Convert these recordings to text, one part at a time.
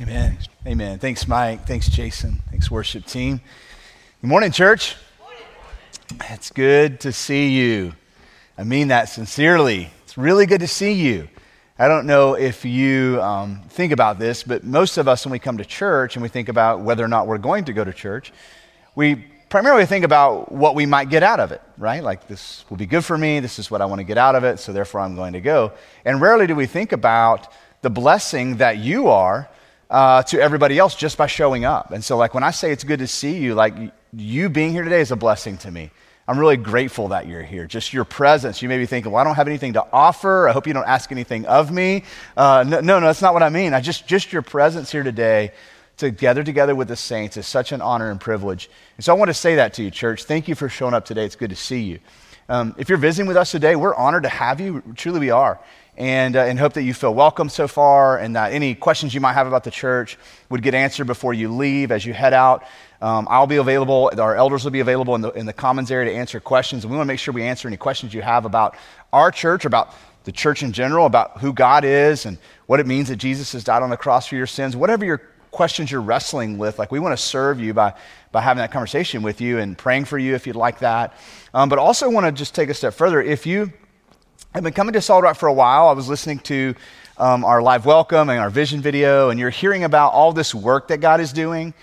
Amen. Amen. Thanks, Mike. Thanks, Jason. Thanks, worship team. Good morning, church. It's good to see you. I mean that sincerely. It's really good to see you. I don't know if you um, think about this, but most of us, when we come to church and we think about whether or not we're going to go to church, we primarily think about what we might get out of it, right? Like, this will be good for me. This is what I want to get out of it, so therefore I'm going to go. And rarely do we think about the blessing that you are uh, to everybody else just by showing up. And so, like, when I say it's good to see you, like, you being here today is a blessing to me. I'm really grateful that you're here. Just your presence. You may be thinking, well, I don't have anything to offer. I hope you don't ask anything of me. Uh, no, no, no, that's not what I mean. I just, just your presence here today to gather together with the saints is such an honor and privilege. And so I want to say that to you, church. Thank you for showing up today. It's good to see you. Um, if you're visiting with us today, we're honored to have you. Truly, we are and, uh, and hope that you feel welcome so far and that any questions you might have about the church would get answered before you leave as you head out. Um, I'll be available, our elders will be available in the, in the commons area to answer questions. And we want to make sure we answer any questions you have about our church, about the church in general, about who God is and what it means that Jesus has died on the cross for your sins. Whatever your questions you're wrestling with, like we want to serve you by, by having that conversation with you and praying for you if you'd like that. Um, but also want to just take a step further. If you I've been coming to Solid Rock for a while. I was listening to um, our live welcome and our vision video, and you're hearing about all this work that God is doing,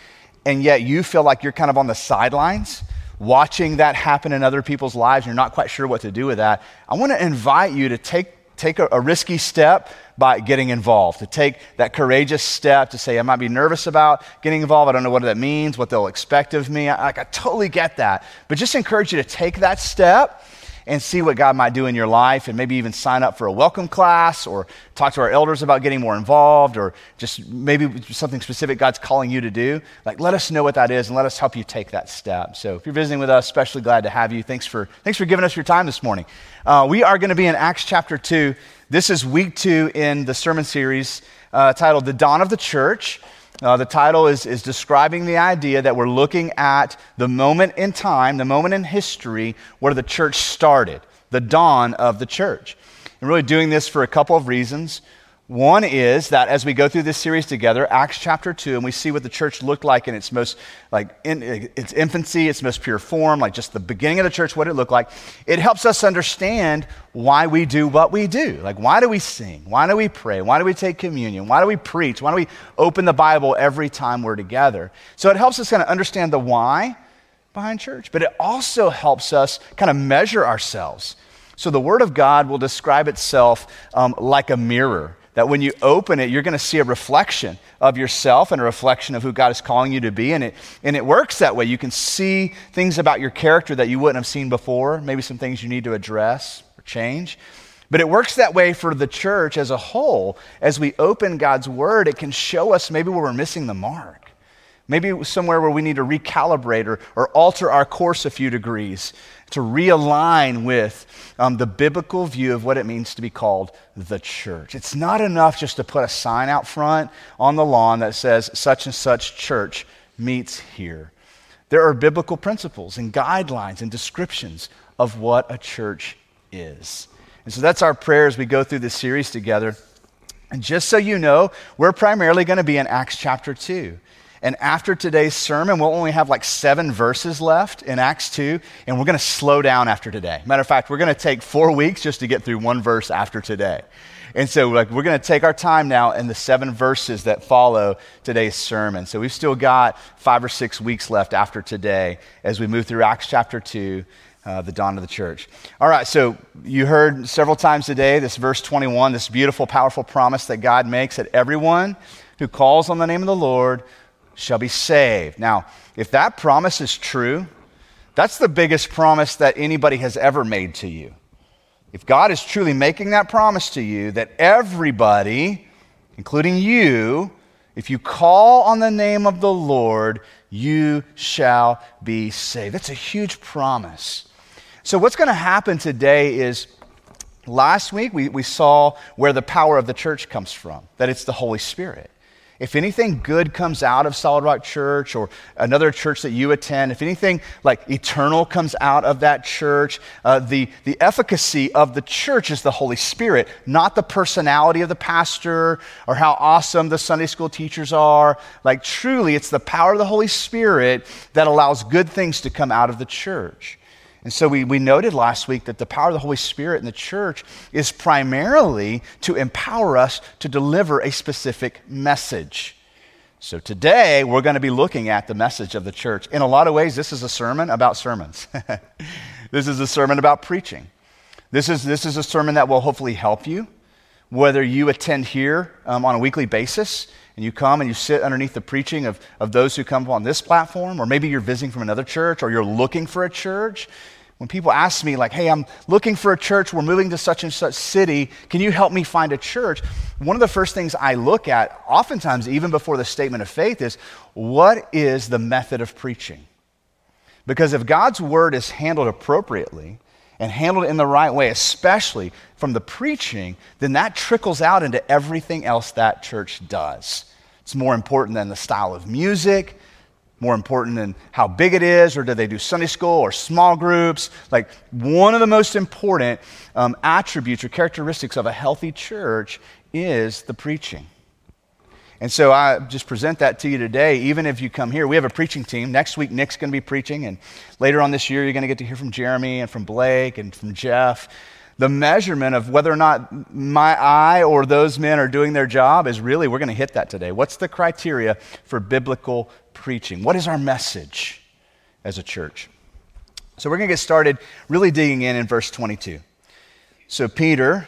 and yet you feel like you're kind of on the sidelines watching that happen in other people's lives. And you're not quite sure what to do with that. I want to invite you to take, take a, a risky step by getting involved, to take that courageous step to say, I might be nervous about getting involved. I don't know what that means, what they'll expect of me. I, I totally get that. But just encourage you to take that step and see what God might do in your life and maybe even sign up for a welcome class or talk to our elders about getting more involved or just maybe something specific God's calling you to do. Like, let us know what that is and let us help you take that step. So, if you're visiting with us, especially glad to have you. Thanks for, thanks for giving us your time this morning. Uh, we are going to be in Acts chapter 2. This is week two in the sermon series uh, titled The Dawn of the Church. Uh, the title is, is describing the idea that we're looking at the moment in time, the moment in history where the church started, the dawn of the church. And really doing this for a couple of reasons. One is that as we go through this series together, Acts chapter 2, and we see what the church looked like in its most, like, in its infancy, its most pure form, like just the beginning of the church, what it looked like, it helps us understand why we do what we do. Like, why do we sing? Why do we pray? Why do we take communion? Why do we preach? Why do we open the Bible every time we're together? So it helps us kind of understand the why behind church, but it also helps us kind of measure ourselves. So the Word of God will describe itself um, like a mirror that when you open it, you're going to see a reflection of yourself and a reflection of who God is calling you to be. And it, and it works that way. You can see things about your character that you wouldn't have seen before, maybe some things you need to address or change. But it works that way for the church as a whole. As we open God's word, it can show us maybe where we're missing the mark. Maybe somewhere where we need to recalibrate or, or alter our course a few degrees to realign with um, the biblical view of what it means to be called the church. It's not enough just to put a sign out front on the lawn that says such and such church meets here. There are biblical principles and guidelines and descriptions of what a church is. And so that's our prayer as we go through this series together. And just so you know, we're primarily going to be in Acts chapter 2. And after today's sermon, we'll only have like seven verses left in Acts 2, and we're going to slow down after today. Matter of fact, we're going to take four weeks just to get through one verse after today. And so, like, we're going to take our time now in the seven verses that follow today's sermon. So, we've still got five or six weeks left after today as we move through Acts chapter 2, uh, the dawn of the church. All right, so you heard several times today this verse 21, this beautiful, powerful promise that God makes that everyone who calls on the name of the Lord shall be saved. Now, if that promise is true, that's the biggest promise that anybody has ever made to you. If God is truly making that promise to you, that everybody, including you, if you call on the name of the Lord, you shall be saved. That's a huge promise. So, what's going to happen today is last week we, we saw where the power of the church comes from, that it's the Holy Spirit. If anything good comes out of Solid Rock Church or another church that you attend, if anything like eternal comes out of that church, uh, the, the efficacy of the church is the Holy Spirit, not the personality of the pastor or how awesome the Sunday school teachers are. Like, truly, it's the power of the Holy Spirit that allows good things to come out of the church. And so we, we noted last week that the power of the Holy Spirit in the church is primarily to empower us to deliver a specific message. So today we're going to be looking at the message of the church. In a lot of ways, this is a sermon about sermons. this is a sermon about preaching. This is, this is a sermon that will hopefully help you, whether you attend here um, on a weekly basis and you come and you sit underneath the preaching of, of those who come on this platform, or maybe you're visiting from another church, or you're looking for a church. When people ask me, like, hey, I'm looking for a church, we're moving to such and such city, can you help me find a church? One of the first things I look at, oftentimes even before the statement of faith, is what is the method of preaching? Because if God's word is handled appropriately, and handled it in the right way, especially from the preaching, then that trickles out into everything else that church does. It's more important than the style of music, more important than how big it is, or do they do Sunday school or small groups? Like, one of the most important um, attributes or characteristics of a healthy church is the preaching. And so I just present that to you today, even if you come here. We have a preaching team. Next week, Nick's going to be preaching. And later on this year, you're going to get to hear from Jeremy and from Blake and from Jeff. The measurement of whether or not my eye or those men are doing their job is really, we're going to hit that today. What's the criteria for biblical preaching? What is our message as a church? So we're going to get started really digging in in verse 22. So Peter,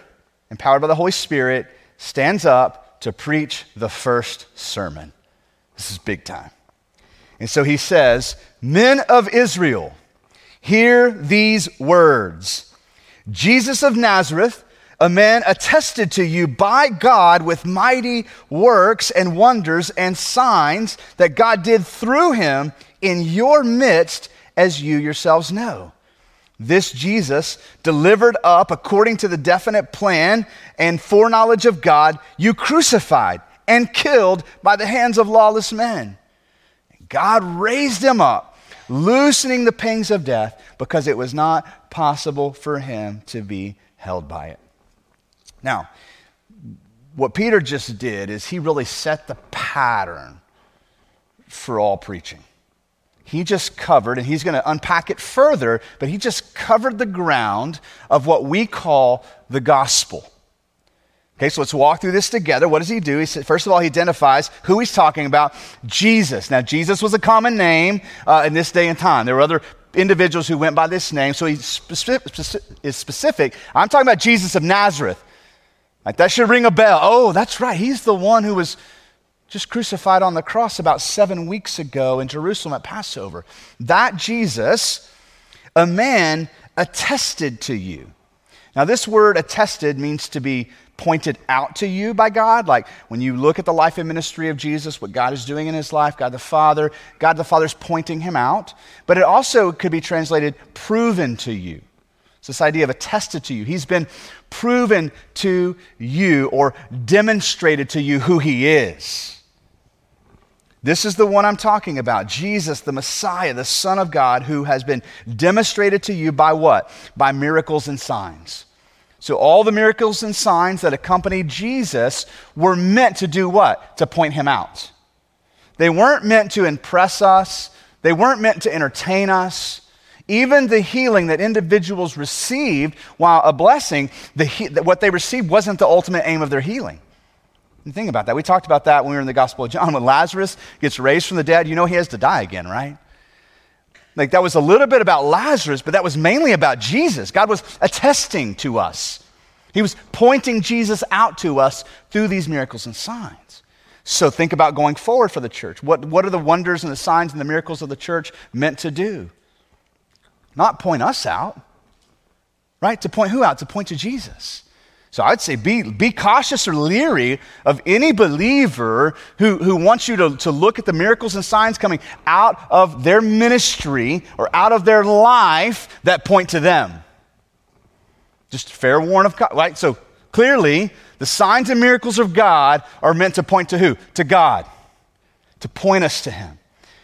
empowered by the Holy Spirit, stands up to preach the first sermon. This is big time. And so he says, Men of Israel, hear these words Jesus of Nazareth, a man attested to you by God with mighty works and wonders and signs that God did through him in your midst, as you yourselves know. This Jesus, delivered up according to the definite plan and foreknowledge of God, you crucified and killed by the hands of lawless men. God raised him up, loosening the pangs of death because it was not possible for him to be held by it. Now, what Peter just did is he really set the pattern for all preaching he just covered, and he's going to unpack it further, but he just covered the ground of what we call the gospel. Okay, so let's walk through this together. What does he do? He said, first of all, he identifies who he's talking about Jesus. Now, Jesus was a common name uh, in this day and time. There were other individuals who went by this name, so he is specific. I'm talking about Jesus of Nazareth. Like that should ring a bell. Oh, that's right. He's the one who was just crucified on the cross about seven weeks ago in Jerusalem at Passover. That Jesus, a man attested to you. Now, this word attested means to be pointed out to you by God. Like when you look at the life and ministry of Jesus, what God is doing in his life, God the Father, God the Father is pointing him out. But it also could be translated proven to you. It's this idea of attested to you. He's been proven to you or demonstrated to you who he is. This is the one I'm talking about Jesus, the Messiah, the Son of God, who has been demonstrated to you by what? By miracles and signs. So, all the miracles and signs that accompanied Jesus were meant to do what? To point him out. They weren't meant to impress us, they weren't meant to entertain us. Even the healing that individuals received, while a blessing, the, what they received wasn't the ultimate aim of their healing. And think about that. We talked about that when we were in the Gospel of John. When Lazarus gets raised from the dead, you know he has to die again, right? Like that was a little bit about Lazarus, but that was mainly about Jesus. God was attesting to us. He was pointing Jesus out to us through these miracles and signs. So think about going forward for the church. What, what are the wonders and the signs and the miracles of the church meant to do? Not point us out, right? To point who out? To point to Jesus. So I'd say be, be cautious or leery of any believer who, who wants you to, to look at the miracles and signs coming out of their ministry or out of their life that point to them. Just fair warn of, God, right? So Clearly, the signs and miracles of God are meant to point to who? To God, to point us to Him.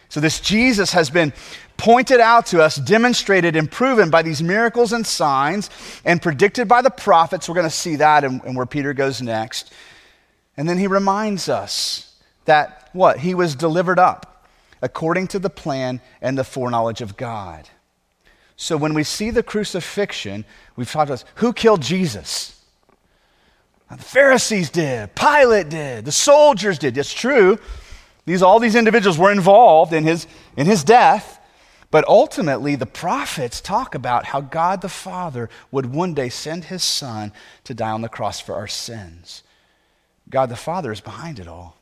So, this Jesus has been pointed out to us, demonstrated, and proven by these miracles and signs, and predicted by the prophets. We're going to see that and, and where Peter goes next. And then he reminds us that what? He was delivered up according to the plan and the foreknowledge of God. So when we see the crucifixion, we've talked about who killed Jesus? The Pharisees did, Pilate did, the soldiers did. It's true. These, all these individuals were involved in his, in his death. But ultimately, the prophets talk about how God the Father would one day send his Son to die on the cross for our sins. God the Father is behind it all.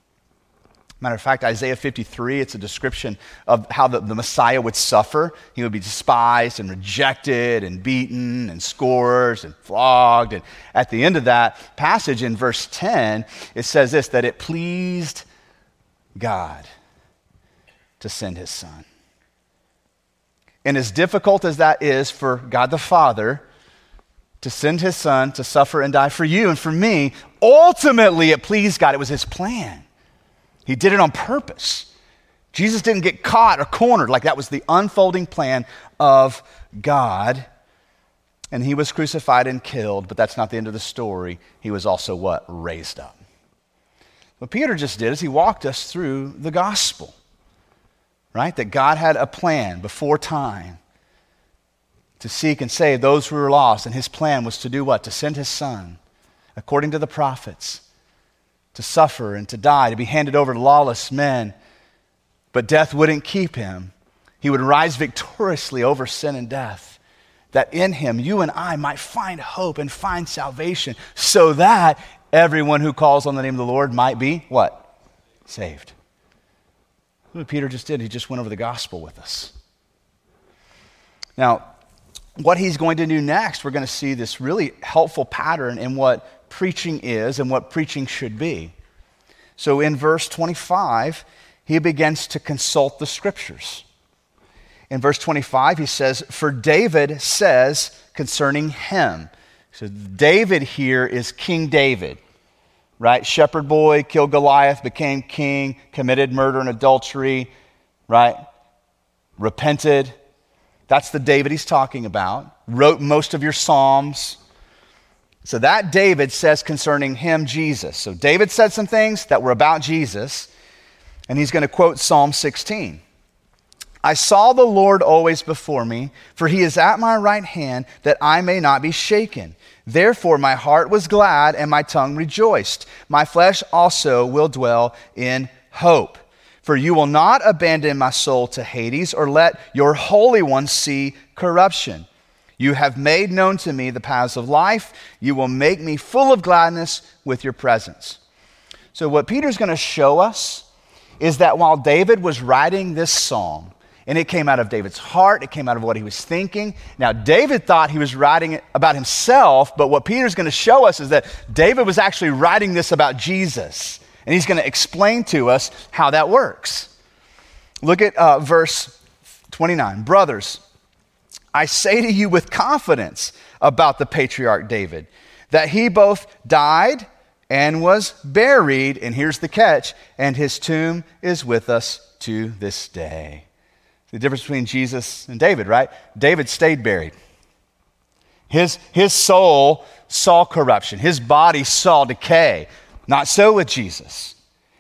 Matter of fact, Isaiah 53, it's a description of how the, the Messiah would suffer. He would be despised and rejected and beaten and scourged and flogged. And at the end of that passage in verse 10, it says this that it pleased God to send his Son. And as difficult as that is for God the Father to send his son to suffer and die for you and for me, ultimately it pleased God. It was his plan. He did it on purpose. Jesus didn't get caught or cornered like that was the unfolding plan of God. And he was crucified and killed, but that's not the end of the story. He was also what? Raised up. What Peter just did is he walked us through the gospel right? That God had a plan before time to seek and save those who were lost. And his plan was to do what? To send his son, according to the prophets, to suffer and to die, to be handed over to lawless men. But death wouldn't keep him. He would rise victoriously over sin and death. That in him, you and I might find hope and find salvation, so that everyone who calls on the name of the Lord might be what? Saved what Peter just did. He just went over the gospel with us. Now, what he's going to do next, we're going to see this really helpful pattern in what preaching is and what preaching should be. So in verse 25, he begins to consult the scriptures. In verse 25, he says, For David says concerning him. So David here is King David right? Shepherd boy, killed Goliath, became king, committed murder and adultery, right? Repented. That's the David he's talking about. Wrote most of your Psalms. So that David says concerning him, Jesus. So David said some things that were about Jesus, and he's going to quote Psalm 16. I saw the Lord always before me, for he is at my right hand, that I may not be shaken. Therefore, my heart was glad and my tongue rejoiced. My flesh also will dwell in hope. For you will not abandon my soul to Hades or let your Holy One see corruption. You have made known to me the paths of life. You will make me full of gladness with your presence. So, what Peter's going to show us is that while David was writing this song, and it came out of David's heart, it came out of what he was thinking. Now, David thought he was writing about himself, but what Peter's going to show us is that David was actually writing this about Jesus. And he's going to explain to us how that works. Look at uh, verse 29. Brothers, I say to you with confidence about the patriarch David that he both died and was buried, and here's the catch, and his tomb is with us to this day. The difference between Jesus and David, right? David stayed buried. His, his soul saw corruption, his body saw decay. Not so with Jesus.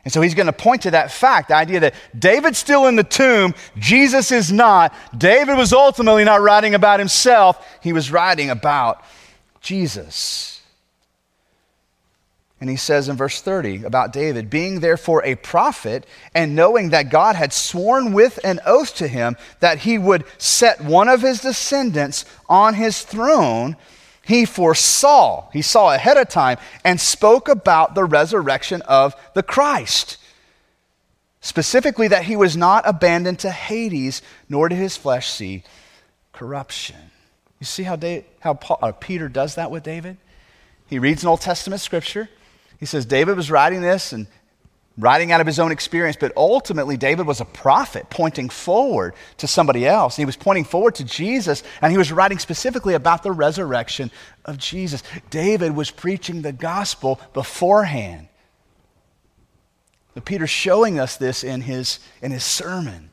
And so he's going to point to that fact, the idea that David's still in the tomb, Jesus is not. David was ultimately not writing about himself, he was writing about Jesus. And he says in verse 30 about David, being therefore a prophet, and knowing that God had sworn with an oath to him that he would set one of his descendants on his throne, he foresaw, he saw ahead of time, and spoke about the resurrection of the Christ. Specifically, that he was not abandoned to Hades, nor did his flesh see corruption. You see how, David, how Paul, uh, Peter does that with David? He reads an Old Testament scripture he says David was writing this, and writing out of his own experience, but ultimately, David was a prophet pointing forward to somebody else. He was pointing forward to Jesus, and he was writing specifically about the resurrection of Jesus. David was preaching the gospel beforehand. But Peter's showing us this in his, in his sermon.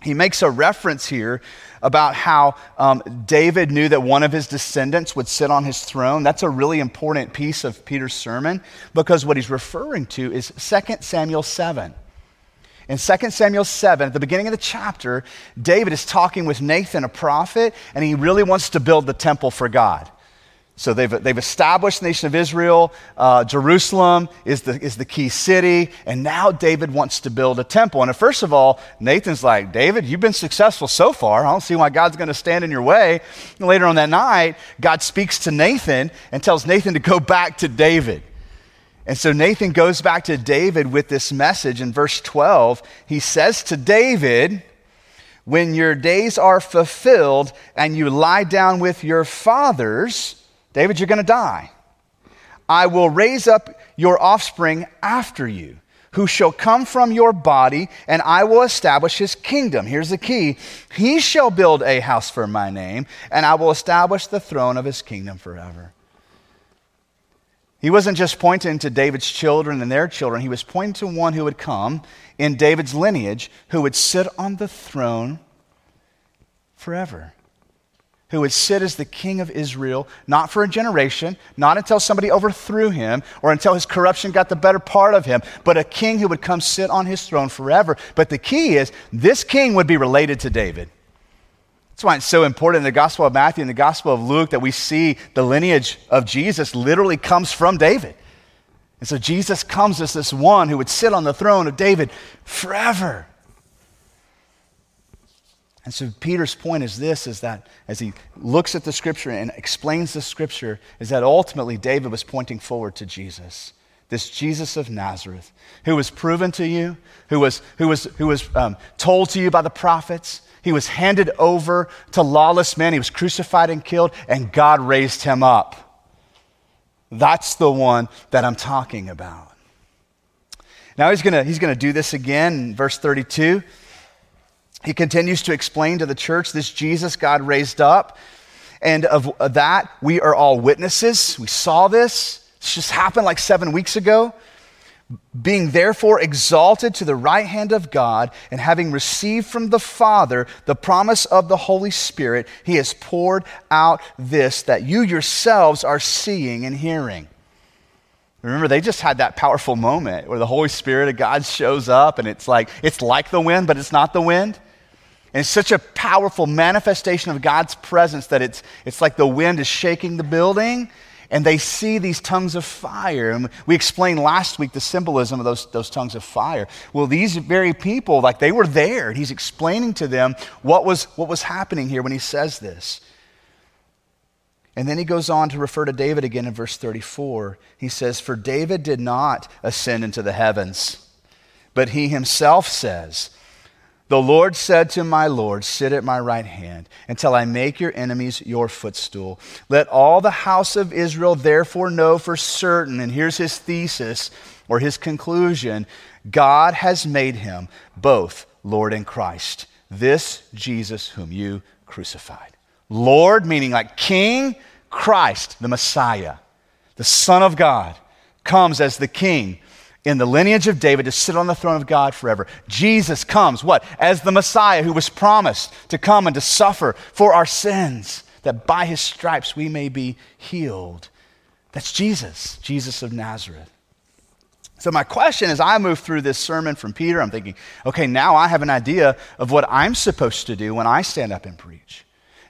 He makes a reference here about how um, David knew that one of his descendants would sit on his throne. That's a really important piece of Peter's sermon because what he's referring to is 2 Samuel 7. In 2 Samuel 7, at the beginning of the chapter, David is talking with Nathan, a prophet, and he really wants to build the temple for God. So they've, they've established the nation of Israel. Uh, Jerusalem is the, is the key city. And now David wants to build a temple. And first of all, Nathan's like, David, you've been successful so far. I don't see why God's going to stand in your way. And later on that night, God speaks to Nathan and tells Nathan to go back to David. And so Nathan goes back to David with this message. In verse 12, he says to David, When your days are fulfilled and you lie down with your fathers, David, you're going to die. I will raise up your offspring after you, who shall come from your body, and I will establish his kingdom. Here's the key He shall build a house for my name, and I will establish the throne of his kingdom forever. He wasn't just pointing to David's children and their children, he was pointing to one who would come in David's lineage who would sit on the throne forever who would sit as the king of Israel, not for a generation, not until somebody overthrew him or until his corruption got the better part of him, but a king who would come sit on his throne forever. But the key is this king would be related to David. That's why it's so important in the Gospel of Matthew and the Gospel of Luke that we see the lineage of Jesus literally comes from David. And so Jesus comes as this one who would sit on the throne of David forever. And so Peter's point is this is that as he looks at the scripture and explains the scripture, is that ultimately David was pointing forward to Jesus. This Jesus of Nazareth, who was proven to you, who was, who was, who was um, told to you by the prophets. He was handed over to lawless men. He was crucified and killed, and God raised him up. That's the one that I'm talking about. Now he's going to he's going to do this again in verse 32 he continues to explain to the church this Jesus God raised up. And of that, we are all witnesses. We saw this. This just happened like seven weeks ago. Being therefore exalted to the right hand of God, and having received from the Father the promise of the Holy Spirit, he has poured out this that you yourselves are seeing and hearing. Remember, they just had that powerful moment where the Holy Spirit of God shows up, and it's like, it's like the wind, but it's not the wind. And such a powerful manifestation of God's presence that it's, it's like the wind is shaking the building and they see these tongues of fire. And we explained last week the symbolism of those, those tongues of fire. Well, these very people, like they were there, and he's explaining to them what was, what was happening here when he says this. And then he goes on to refer to David again in verse 34. He says, For David did not ascend into the heavens, but he himself says, the Lord said to my Lord, Sit at my right hand until I make your enemies your footstool. Let all the house of Israel therefore know for certain, and here's his thesis or his conclusion God has made him both Lord and Christ, this Jesus whom you crucified. Lord, meaning like King, Christ, the Messiah, the Son of God, comes as the King in the lineage of David to sit on the throne of God forever. Jesus comes, what? As the Messiah who was promised to come and to suffer for our sins, that by his stripes we may be healed. That's Jesus, Jesus of Nazareth. So, my question as I move through this sermon from Peter, I'm thinking, okay, now I have an idea of what I'm supposed to do when I stand up and preach.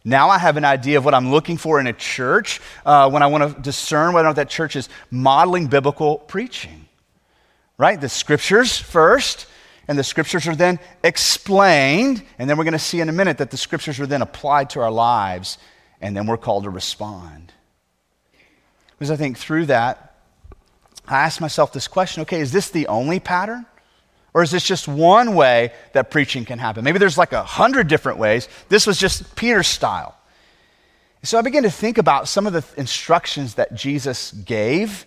Now I have an idea of what I'm looking for in a church uh, when I want to discern whether or not that church is modeling biblical preaching right? The scriptures first, and the scriptures are then explained, and then we're going to see in a minute that the scriptures are then applied to our lives, and then we're called to respond. Because I think through that, I ask myself this question okay, is this the only pattern? Or is this just one way that preaching can happen? Maybe there's like a hundred different ways. This was just Peter's style. So I began to think about some of the instructions that Jesus gave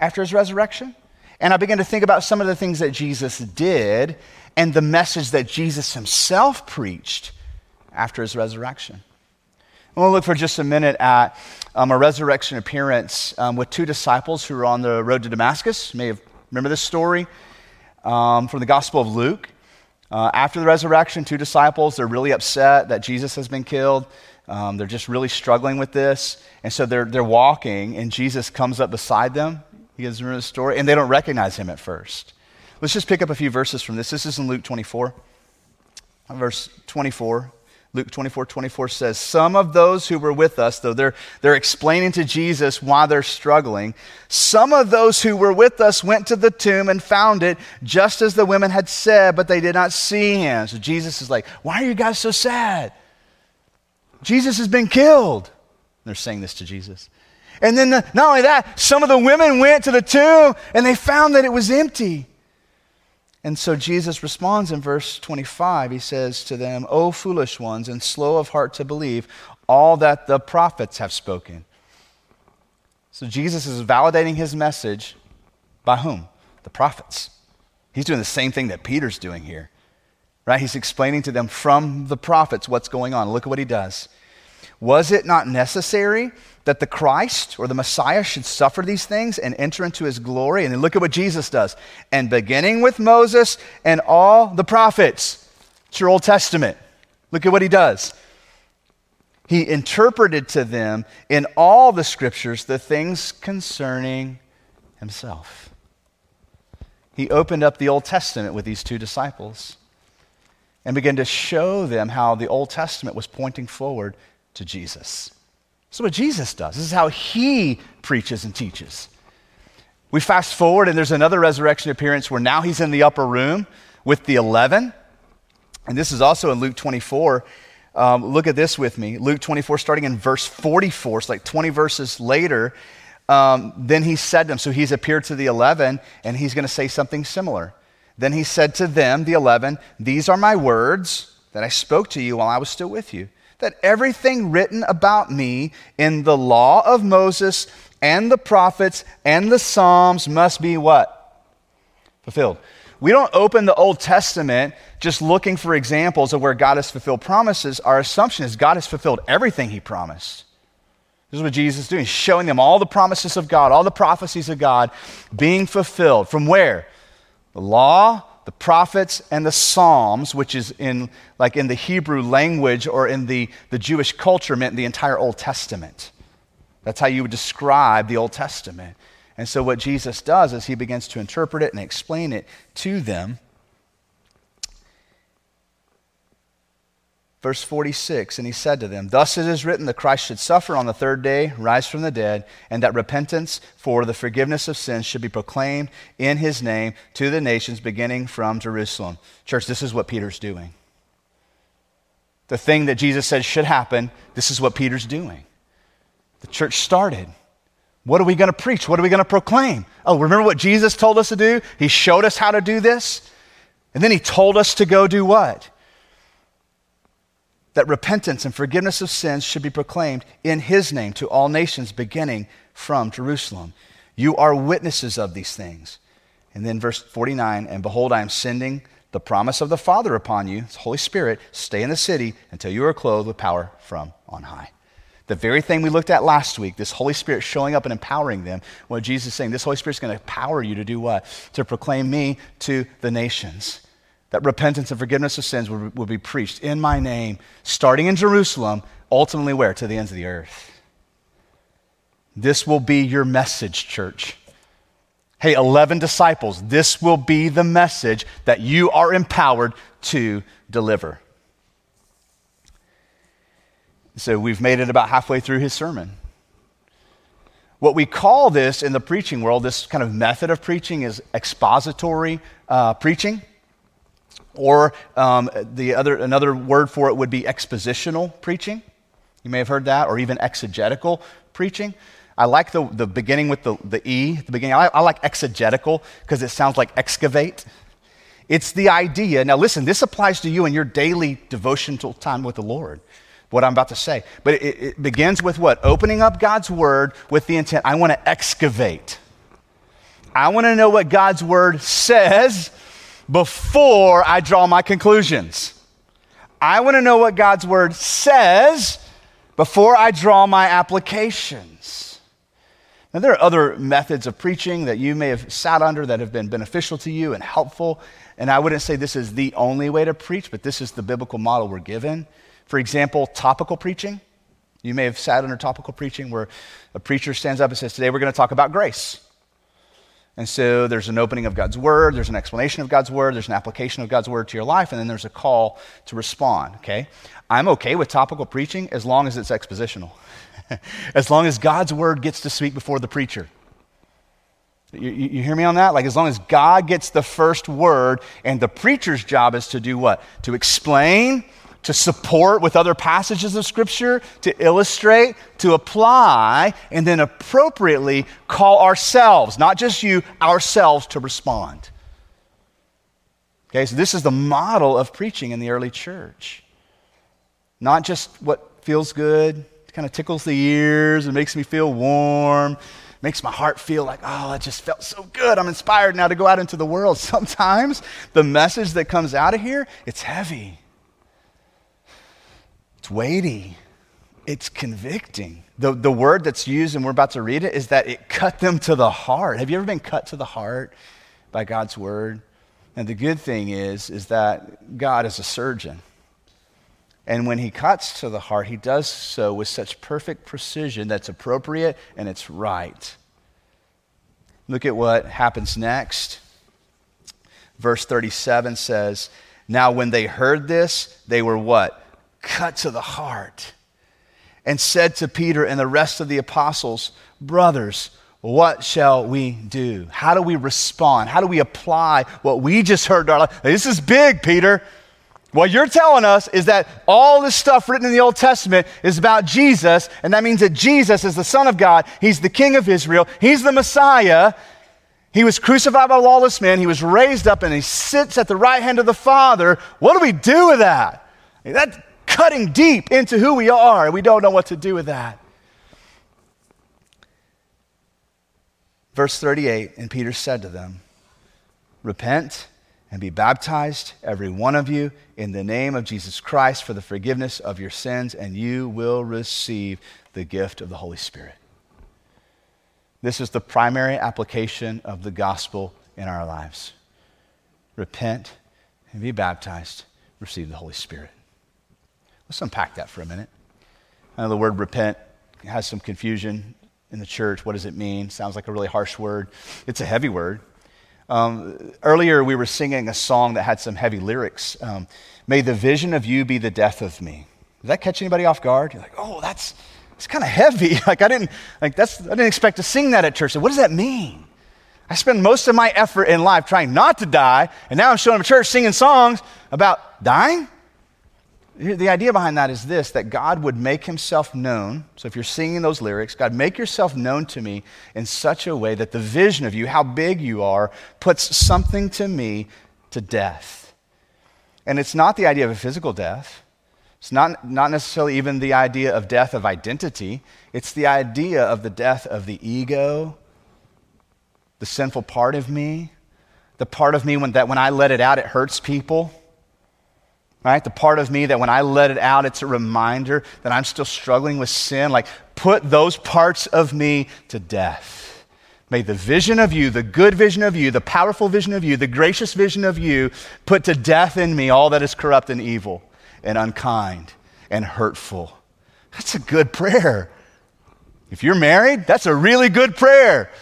after his resurrection. And I began to think about some of the things that Jesus did and the message that Jesus himself preached after his resurrection. I want to look for just a minute at um, a resurrection appearance um, with two disciples who were on the road to Damascus. You may have remember this story um, from the Gospel of Luke. Uh, after the resurrection, two disciples, they're really upset that Jesus has been killed. Um, they're just really struggling with this. And so they're, they're walking, and Jesus comes up beside them. You guys remember the story? And they don't recognize him at first. Let's just pick up a few verses from this. This is in Luke 24. Verse 24. Luke 24, 24 says, Some of those who were with us, though they're, they're explaining to Jesus why they're struggling, some of those who were with us went to the tomb and found it just as the women had said, but they did not see him. So Jesus is like, Why are you guys so sad? Jesus has been killed. They're saying this to Jesus. And then, the, not only that, some of the women went to the tomb and they found that it was empty. And so Jesus responds in verse 25. He says to them, O foolish ones, and slow of heart to believe all that the prophets have spoken. So Jesus is validating his message by whom? The prophets. He's doing the same thing that Peter's doing here, right? He's explaining to them from the prophets what's going on. Look at what he does. Was it not necessary that the Christ or the Messiah should suffer these things and enter into his glory. And then look at what Jesus does. And beginning with Moses and all the prophets, it's your Old Testament. Look at what he does. He interpreted to them in all the scriptures the things concerning himself. He opened up the Old Testament with these two disciples and began to show them how the Old Testament was pointing forward to Jesus. This is what Jesus does. This is how he preaches and teaches. We fast forward, and there's another resurrection appearance where now he's in the upper room with the 11. And this is also in Luke 24. Um, look at this with me. Luke 24, starting in verse 44, it's like 20 verses later. Um, then he said to them, so he's appeared to the 11, and he's going to say something similar. Then he said to them, the 11, These are my words that I spoke to you while I was still with you that everything written about me in the law of Moses and the prophets and the Psalms must be what? Fulfilled. We don't open the Old Testament just looking for examples of where God has fulfilled promises. Our assumption is God has fulfilled everything he promised. This is what Jesus is doing, showing them all the promises of God, all the prophecies of God being fulfilled. From where? The law, the prophets and the psalms which is in like in the hebrew language or in the, the jewish culture meant the entire old testament. That's how you would describe the old testament. And so what jesus does is he begins to interpret it and explain it to them Verse 46 And he said to them, Thus it is written, the Christ should suffer on the third day, rise from the dead, and that repentance for the forgiveness of sins should be proclaimed in his name to the nations, beginning from Jerusalem. Church, this is what Peter's doing. The thing that Jesus said should happen, this is what Peter's doing. The church started. What are we going to preach? What are we going to proclaim? Oh, remember what Jesus told us to do? He showed us how to do this. And then he told us to go do what? That repentance and forgiveness of sins should be proclaimed in his name to all nations, beginning from Jerusalem. You are witnesses of these things. And then verse 49 And behold, I am sending the promise of the Father upon you, the Holy Spirit, stay in the city until you are clothed with power from on high. The very thing we looked at last week, this Holy Spirit showing up and empowering them, what Jesus is saying, this Holy Spirit is going to empower you to do what? To proclaim me to the nations that repentance and forgiveness of sins will, will be preached in my name, starting in Jerusalem, ultimately where? To the ends of the earth. This will be your message, church. Hey, 11 disciples, this will be the message that you are empowered to deliver. So we've made it about halfway through his sermon. What we call this in the preaching world, this kind of method of preaching, is expository uh, preaching. Or um, the other, another word for it would be expositional preaching. You may have heard that, or even exegetical preaching. I like the, the beginning with the, the E, the beginning. I, I like exegetical because it sounds like excavate. It's the idea. Now, listen, this applies to you in your daily devotional time with the Lord, what I'm about to say. But it, it begins with what? Opening up God's word with the intent I want to excavate. I want to know what God's word says before I draw my conclusions. I want to know what God's word says before I draw my applications. Now, there are other methods of preaching that you may have sat under that have been beneficial to you and helpful. And I wouldn't say this is the only way to preach, but this is the biblical model we're given. For example, topical preaching. You may have sat under topical preaching where a preacher stands up and says, Today we're going to talk about grace. And so there's an opening of God's word, there's an explanation of God's word, there's an application of God's word to your life, and then there's a call to respond, okay? I'm okay with topical preaching as long as it's expositional, as long as God's word gets to speak before the preacher. You, you, hear me on that? Like, as long as God gets the first word, and the preacher's job is to do what? To explain to support with other passages of Scripture, to illustrate, to apply, and then appropriately call ourselves, not just you, ourselves to respond. Okay, so this is the model of preaching in the early church. Not just what feels good, kind of tickles the ears and makes me feel warm, makes my heart feel like, oh, it just felt so good. I'm inspired now to go out into the world. Sometimes the message that comes out of here, it's heavy. It's weighty, it's convicting. The, the word that's used, and we're about to read it, is that it cut them to the heart. Have you ever been cut to the heart by God's word? And the good thing is, is that God is a surgeon. And when he cuts to the heart, he does so with such perfect precision that's appropriate and it's right. Look at what happens next. Verse 37 says, Now when they heard this, they were what? Cut to the heart and said to Peter and the rest of the apostles, Brothers, what shall we do? How do we respond? How do we apply what we just heard to? This is big, Peter. What you're telling us is that all this stuff written in the Old Testament is about Jesus, and that means that Jesus is the Son of God. He's the King of Israel. He's the Messiah. He was crucified by lawless men. He was raised up, and he sits at the right hand of the Father. What do we do with that? That cutting deep into who we are, and we don't know what to do with that. Verse 38 And Peter said to them, Repent and be baptized, every one of you, in the name of Jesus Christ for the forgiveness of your sins, and you will receive the gift of the Holy Spirit. This is the primary application of the gospel in our lives. Repent and be baptized, receive the Holy Spirit. Let's unpack that for a minute. I know the word repent has some confusion in the church. What does it mean? Sounds like a really harsh word. It's a heavy word. Um, earlier, we were singing a song that had some heavy lyrics. Um, May the vision of you be the death of me. Does that catch anybody off guard? You're like, oh, that's it's kind of heavy. like I didn't like that's I didn't expect to sing that at church. So what does that mean? I spend most of my effort in life trying not to die, and now I'm showing up at church singing songs about dying. The idea behind that is this that God would make himself known. So if you're singing those lyrics, God, make yourself known to me in such a way that the vision of you, how big you are, puts something to me to death. And it's not the idea of a physical death. It's not, not necessarily even the idea of death of identity. It's the idea of the death of the ego, the sinful part of me, the part of me when, that when I let it out, it hurts people right? The part of me that when I let it out, it's a reminder that I'm still struggling with sin. Like, put those parts of me to death. May the vision of you, the good vision of you, the powerful vision of you, the gracious vision of you, put to death in me all that is corrupt and evil and unkind and hurtful. That's a good prayer. If you're married, that's a really good prayer.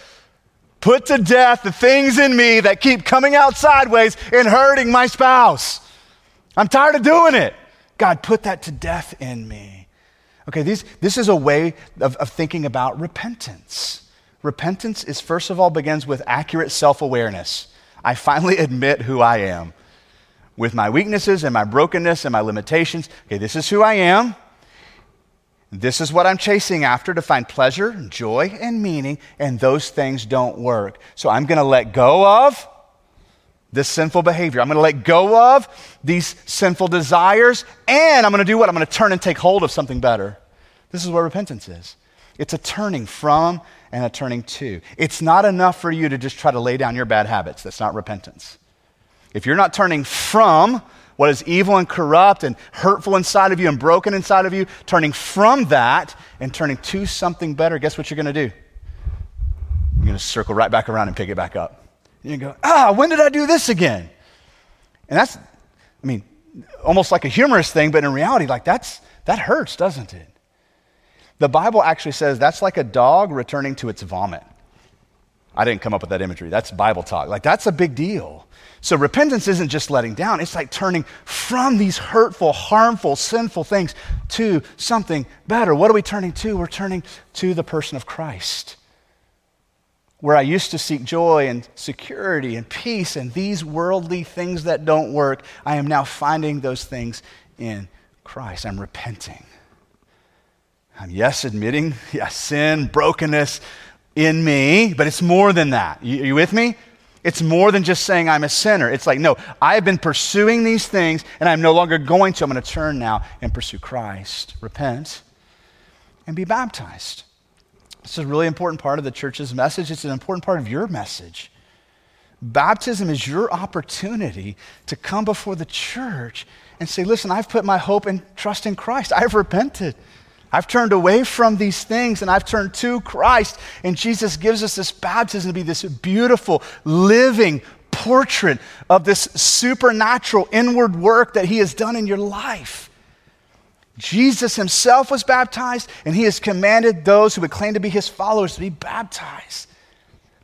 Put to death the things in me that keep coming out sideways and hurting my spouse. I'm tired of doing it. God, put that to death in me. Okay, these, this is a way of, of thinking about repentance. Repentance is, first of all, begins with accurate self awareness. I finally admit who I am with my weaknesses and my brokenness and my limitations. Okay, this is who I am. This is what I'm chasing after to find pleasure, joy, and meaning, and those things don't work. So I'm going to let go of this sinful behavior. I'm going to let go of these sinful desires, and I'm going to do what? I'm going to turn and take hold of something better. This is what repentance is it's a turning from and a turning to. It's not enough for you to just try to lay down your bad habits. That's not repentance. If you're not turning from what is evil and corrupt and hurtful inside of you and broken inside of you, turning from that and turning to something better, guess what you're going to do? You're going to circle right back around and pick it back up. You go, ah, when did I do this again? And that's, I mean, almost like a humorous thing, but in reality, like that's, that hurts, doesn't it? The Bible actually says that's like a dog returning to its vomit. I didn't come up with that imagery. That's Bible talk. Like, that's a big deal. So, repentance isn't just letting down, it's like turning from these hurtful, harmful, sinful things to something better. What are we turning to? We're turning to the person of Christ. Where I used to seek joy and security and peace and these worldly things that don't work, I am now finding those things in Christ. I'm repenting. I'm, yes, admitting, yes, sin, brokenness in me, but it's more than that. You, are you with me? It's more than just saying I'm a sinner. It's like, no, I have been pursuing these things and I'm no longer going to. I'm going to turn now and pursue Christ. Repent and be baptized. Is a really important part of the church's message. It's an important part of your message. Baptism is your opportunity to come before the church and say, listen, I've put my hope and trust in Christ. I've repented. I've turned away from these things and I've turned to Christ. And Jesus gives us this baptism to be this beautiful, living portrait of this supernatural inward work that He has done in your life. Jesus Himself was baptized, and He has commanded those who would claim to be His followers to be baptized.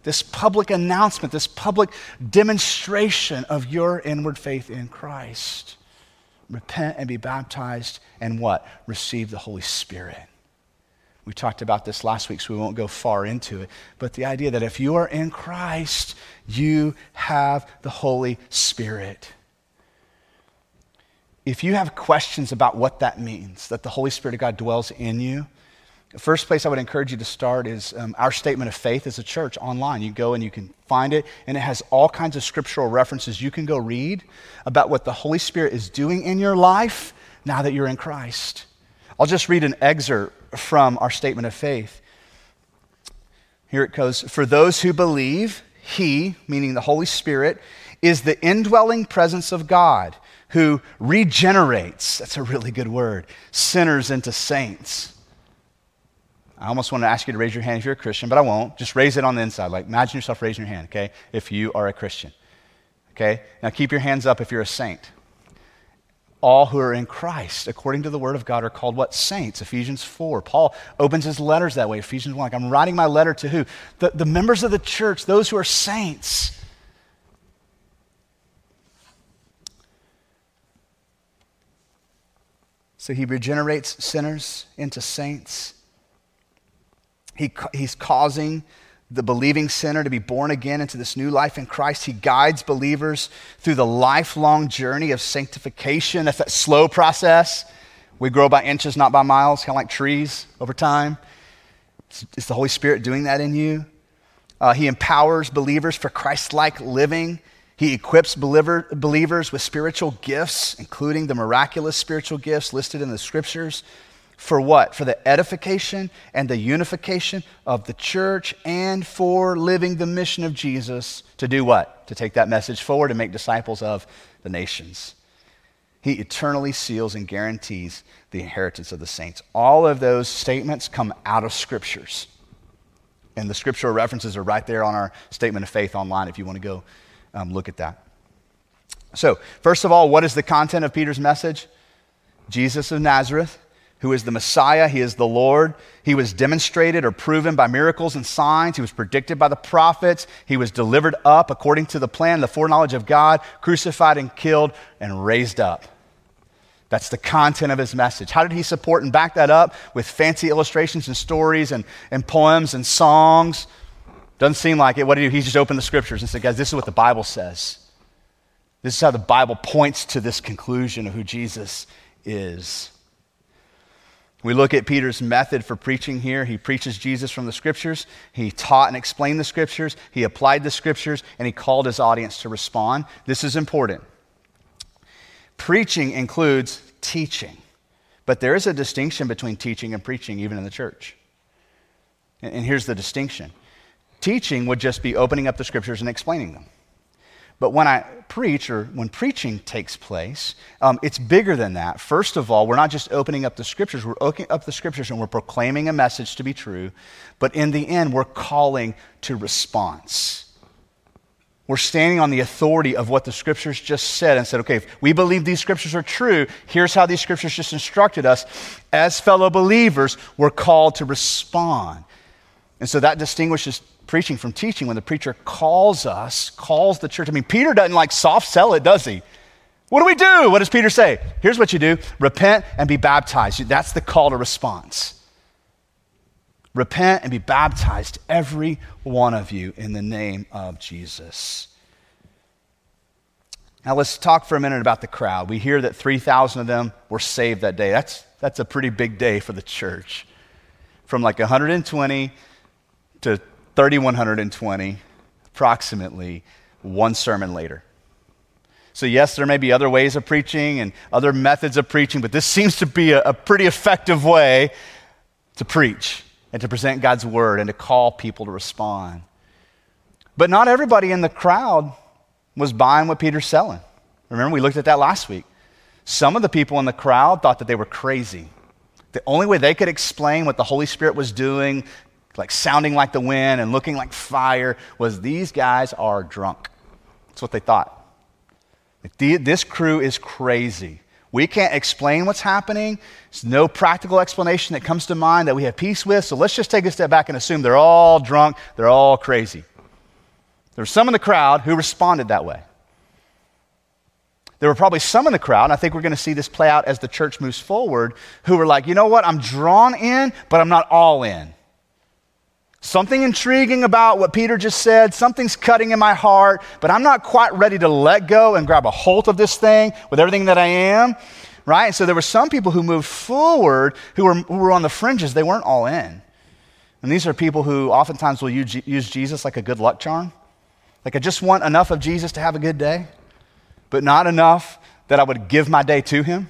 This public announcement, this public demonstration of your inward faith in Christ repent and be baptized, and what? Receive the Holy Spirit. We talked about this last week, so we won't go far into it. But the idea that if you are in Christ, you have the Holy Spirit. If you have questions about what that means, that the Holy Spirit of God dwells in you, the first place I would encourage you to start is um, our statement of faith as a church online. You go and you can find it, and it has all kinds of scriptural references you can go read about what the Holy Spirit is doing in your life now that you're in Christ. I'll just read an excerpt from our statement of faith. Here it goes For those who believe, He, meaning the Holy Spirit, is the indwelling presence of God who regenerates, that's a really good word, sinners into saints I almost want to ask you to raise your hand if you're a Christian, but I won't. Just raise it on the inside. Like, imagine yourself raising your hand, okay, if you are a Christian. Okay? Now keep your hands up if you're a saint. All who are in Christ, according to the word of God, are called what? Saints. Ephesians 4. Paul opens his letters that way. Ephesians 1. Like, I'm writing my letter to who? The, the members of the church, those who are saints. So he regenerates sinners into saints. He, he's causing the believing sinner to be born again into this new life in Christ. He guides believers through the lifelong journey of sanctification. That's that slow process. We grow by inches, not by miles, kind of like trees over time. It's, it's the Holy Spirit doing that in you. Uh, he empowers believers for Christ like living. He equips believer, believers with spiritual gifts, including the miraculous spiritual gifts listed in the scriptures. For what? For the edification and the unification of the church and for living the mission of Jesus to do what? To take that message forward and make disciples of the nations. He eternally seals and guarantees the inheritance of the saints. All of those statements come out of scriptures. And the scriptural references are right there on our statement of faith online if you want to go um, look at that. So, first of all, what is the content of Peter's message? Jesus of Nazareth who is the Messiah. He is the Lord. He was demonstrated or proven by miracles and signs. He was predicted by the prophets. He was delivered up according to the plan, the foreknowledge of God, crucified and killed and raised up. That's the content of his message. How did he support and back that up? With fancy illustrations and stories and, and poems and songs. Doesn't seem like it. What did he do? He just opened the scriptures and said, guys, this is what the Bible says. This is how the Bible points to this conclusion of who Jesus is. We look at Peter's method for preaching here. He preaches Jesus from the scriptures. He taught and explained the scriptures. He applied the scriptures, and he called his audience to respond. This is important. Preaching includes teaching, but there is a distinction between teaching and preaching, even in the church. And here's the distinction teaching would just be opening up the scriptures and explaining them. But when I preach, or when preaching takes place, um, it's bigger than that. First of all, we're not just opening up the scriptures, we're opening up the scriptures and we're proclaiming a message to be true. But in the end, we're calling to response. We're standing on the authority of what the scriptures just said and said, okay, if we believe these scriptures are true, here's how these scriptures just instructed us. As fellow believers, we're called to respond. And so that distinguishes preaching from teaching when the preacher calls us, calls the church. I mean, Peter doesn't like soft sell it, does he? What do we do? What does Peter say? Here's what you do repent and be baptized. That's the call to response. Repent and be baptized, every one of you, in the name of Jesus. Now, let's talk for a minute about the crowd. We hear that 3,000 of them were saved that day. That's, that's a pretty big day for the church. From like 120 to 3,120, approximately, one sermon later. So, yes, there may be other ways of preaching and other methods of preaching, but this seems to be a, a pretty effective way to preach and to present God's word and to call people to respond. But not everybody in the crowd was buying what Peter's selling. Remember, we looked at that last week. Some of the people in the crowd thought that they were crazy. The only way they could explain what the Holy Spirit was doing, like sounding like the wind and looking like fire, was these guys are drunk. That's what they thought. This crew is crazy. We can't explain what's happening. There's no practical explanation that comes to mind that we have peace with. So let's just take a step back and assume they're all drunk, they're all crazy. There were some in the crowd who responded that way. There were probably some in the crowd, and I think we're going to see this play out as the church moves forward, who were like, you know what, I'm drawn in, but I'm not all in. Something intriguing about what Peter just said, something's cutting in my heart, but I'm not quite ready to let go and grab a hold of this thing with everything that I am, right? And so there were some people who moved forward who were, who were on the fringes, they weren't all in. And these are people who oftentimes will use, use Jesus like a good luck charm. Like, I just want enough of Jesus to have a good day, but not enough that I would give my day to him.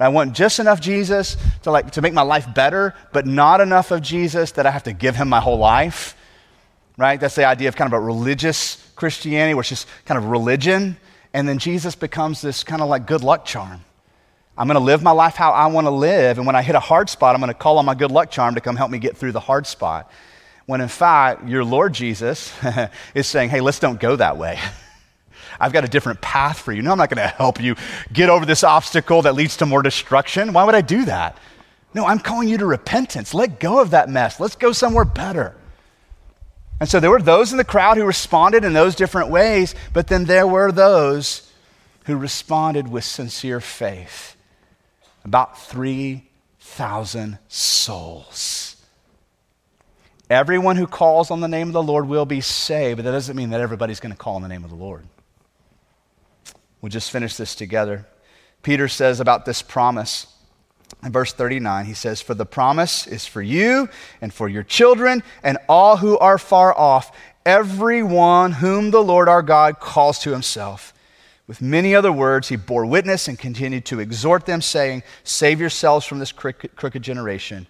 I want just enough Jesus to, like, to make my life better, but not enough of Jesus that I have to give him my whole life. Right? That's the idea of kind of a religious Christianity, which is kind of religion. And then Jesus becomes this kind of like good luck charm. I'm going to live my life how I want to live. And when I hit a hard spot, I'm going to call on my good luck charm to come help me get through the hard spot. When in fact, your Lord Jesus is saying, hey, let's don't go that way. I've got a different path for you. No, I'm not going to help you get over this obstacle that leads to more destruction. Why would I do that? No, I'm calling you to repentance. Let go of that mess. Let's go somewhere better. And so there were those in the crowd who responded in those different ways, but then there were those who responded with sincere faith. About 3,000 souls. Everyone who calls on the name of the Lord will be saved, but that doesn't mean that everybody's going to call on the name of the Lord. We'll just finish this together. Peter says about this promise in verse 39, he says, For the promise is for you and for your children and all who are far off, everyone whom the Lord our God calls to himself. With many other words, he bore witness and continued to exhort them, saying, Save yourselves from this crooked generation.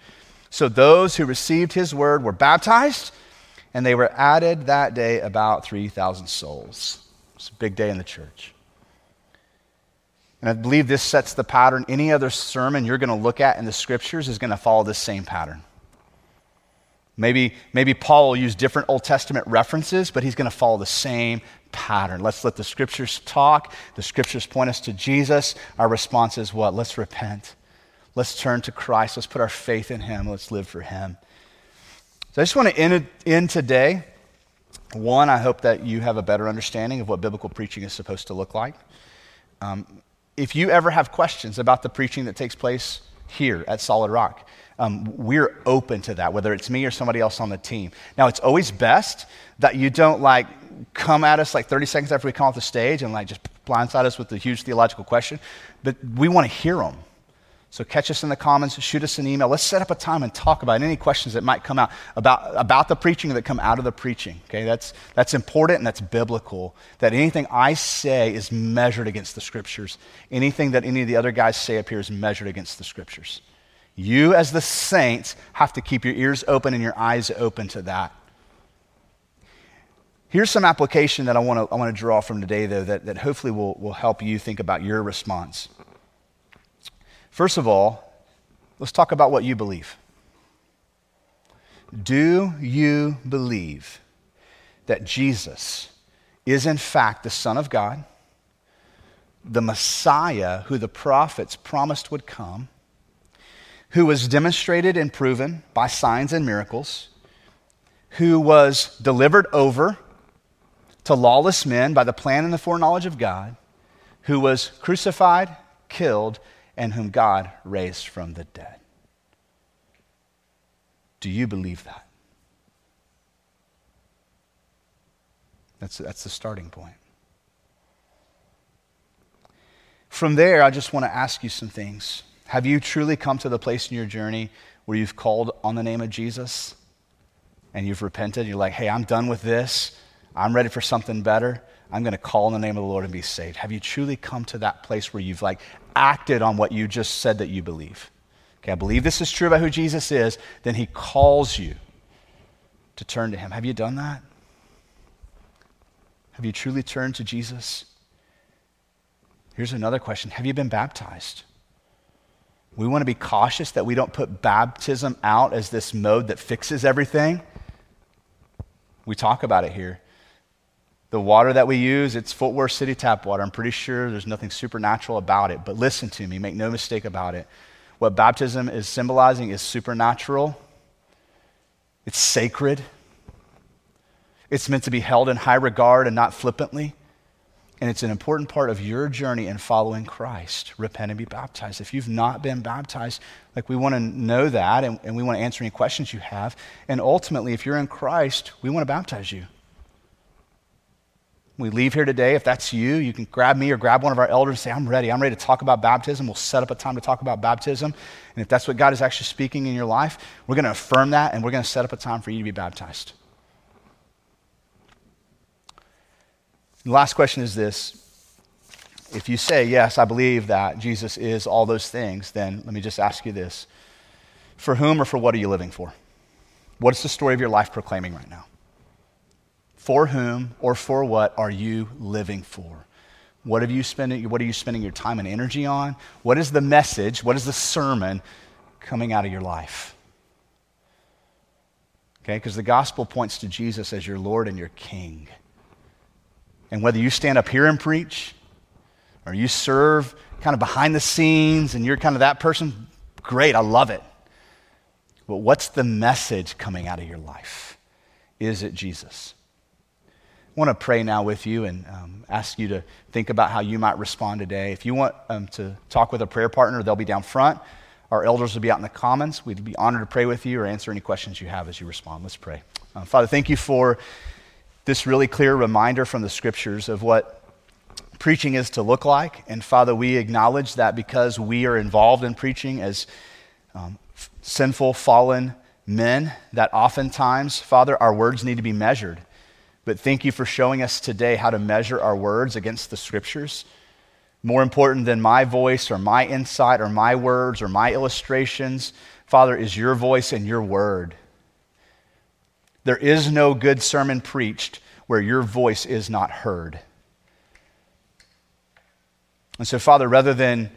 So those who received his word were baptized, and they were added that day about 3,000 souls. It's a big day in the church. And I believe this sets the pattern. Any other sermon you're going to look at in the scriptures is going to follow this same pattern. Maybe, maybe Paul will use different Old Testament references, but he's going to follow the same pattern. Let's let the scriptures talk. The scriptures point us to Jesus. Our response is what? Let's repent. Let's turn to Christ. Let's put our faith in him. Let's live for him. So I just want to end, end today. One, I hope that you have a better understanding of what biblical preaching is supposed to look like. Um, if you ever have questions about the preaching that takes place here at Solid Rock, um, we're open to that, whether it's me or somebody else on the team. Now, it's always best that you don't like come at us like 30 seconds after we come off the stage and like just blindside us with a huge theological question, but we want to hear them. So catch us in the comments, shoot us an email. Let's set up a time and talk about any questions that might come out about, about the preaching that come out of the preaching. Okay, that's, that's important and that's biblical. That anything I say is measured against the scriptures. Anything that any of the other guys say up here is measured against the scriptures. You, as the saints, have to keep your ears open and your eyes open to that. Here's some application that I want to, I want to draw from today, though, that, that hopefully will, will help you think about your response. First of all, let's talk about what you believe. Do you believe that Jesus is, in fact, the Son of God, the Messiah who the prophets promised would come, who was demonstrated and proven by signs and miracles, who was delivered over to lawless men by the plan and the foreknowledge of God, who was crucified, killed, and whom God raised from the dead. Do you believe that? That's, that's the starting point. From there, I just want to ask you some things. Have you truly come to the place in your journey where you've called on the name of Jesus and you've repented? You're like, hey, I'm done with this. I'm ready for something better. I'm going to call on the name of the Lord and be saved. Have you truly come to that place where you've like acted on what you just said that you believe? Okay, I believe this is true about who Jesus is. Then he calls you to turn to him. Have you done that? Have you truly turned to Jesus? Here's another question Have you been baptized? We want to be cautious that we don't put baptism out as this mode that fixes everything. We talk about it here. The water that we use, it's Fort Worth City tap water. I'm pretty sure there's nothing supernatural about it. But listen to me, make no mistake about it. What baptism is symbolizing is supernatural, it's sacred, it's meant to be held in high regard and not flippantly. And it's an important part of your journey in following Christ. Repent and be baptized. If you've not been baptized, like we want to know that and, and we want to answer any questions you have. And ultimately, if you're in Christ, we want to baptize you we leave here today, if that's you, you can grab me or grab one of our elders and say, I'm ready. I'm ready to talk about baptism. We'll set up a time to talk about baptism. And if that's what God is actually speaking in your life, we're going to affirm that and we're going to set up a time for you to be baptized. The last question is this. If you say, Yes, I believe that Jesus is all those things, then let me just ask you this. For whom or for what are you living for? What is the story of your life proclaiming right now? For whom or for what are you living for? What, have you spending, what are you spending your time and energy on? What is the message? What is the sermon coming out of your life? Okay, because the gospel points to Jesus as your Lord and your King. And whether you stand up here and preach, or you serve kind of behind the scenes and you're kind of that person, great, I love it. But what's the message coming out of your life? Is it Jesus? Want to pray now with you and um, ask you to think about how you might respond today. If you want um, to talk with a prayer partner, they'll be down front. Our elders will be out in the commons. We'd be honored to pray with you or answer any questions you have as you respond. Let's pray. Um, Father, thank you for this really clear reminder from the scriptures of what preaching is to look like. And Father, we acknowledge that because we are involved in preaching as um, sinful, fallen men, that oftentimes, Father, our words need to be measured. But thank you for showing us today how to measure our words against the scriptures. More important than my voice or my insight or my words or my illustrations, Father, is your voice and your word. There is no good sermon preached where your voice is not heard. And so, Father, rather than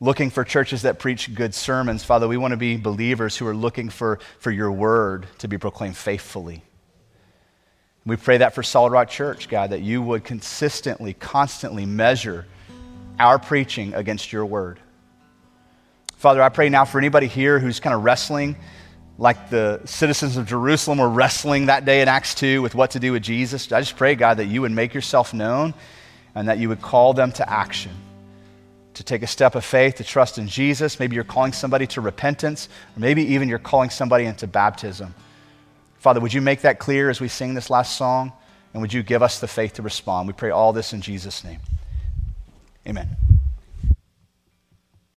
looking for churches that preach good sermons, Father, we want to be believers who are looking for, for your word to be proclaimed faithfully. We pray that for Solid Rock Church, God, that you would consistently, constantly measure our preaching against your word. Father, I pray now for anybody here who's kind of wrestling like the citizens of Jerusalem were wrestling that day in Acts 2 with what to do with Jesus. I just pray, God, that you would make yourself known and that you would call them to action, to take a step of faith, to trust in Jesus. Maybe you're calling somebody to repentance, or maybe even you're calling somebody into baptism. Father, would you make that clear as we sing this last song? And would you give us the faith to respond? We pray all this in Jesus' name. Amen.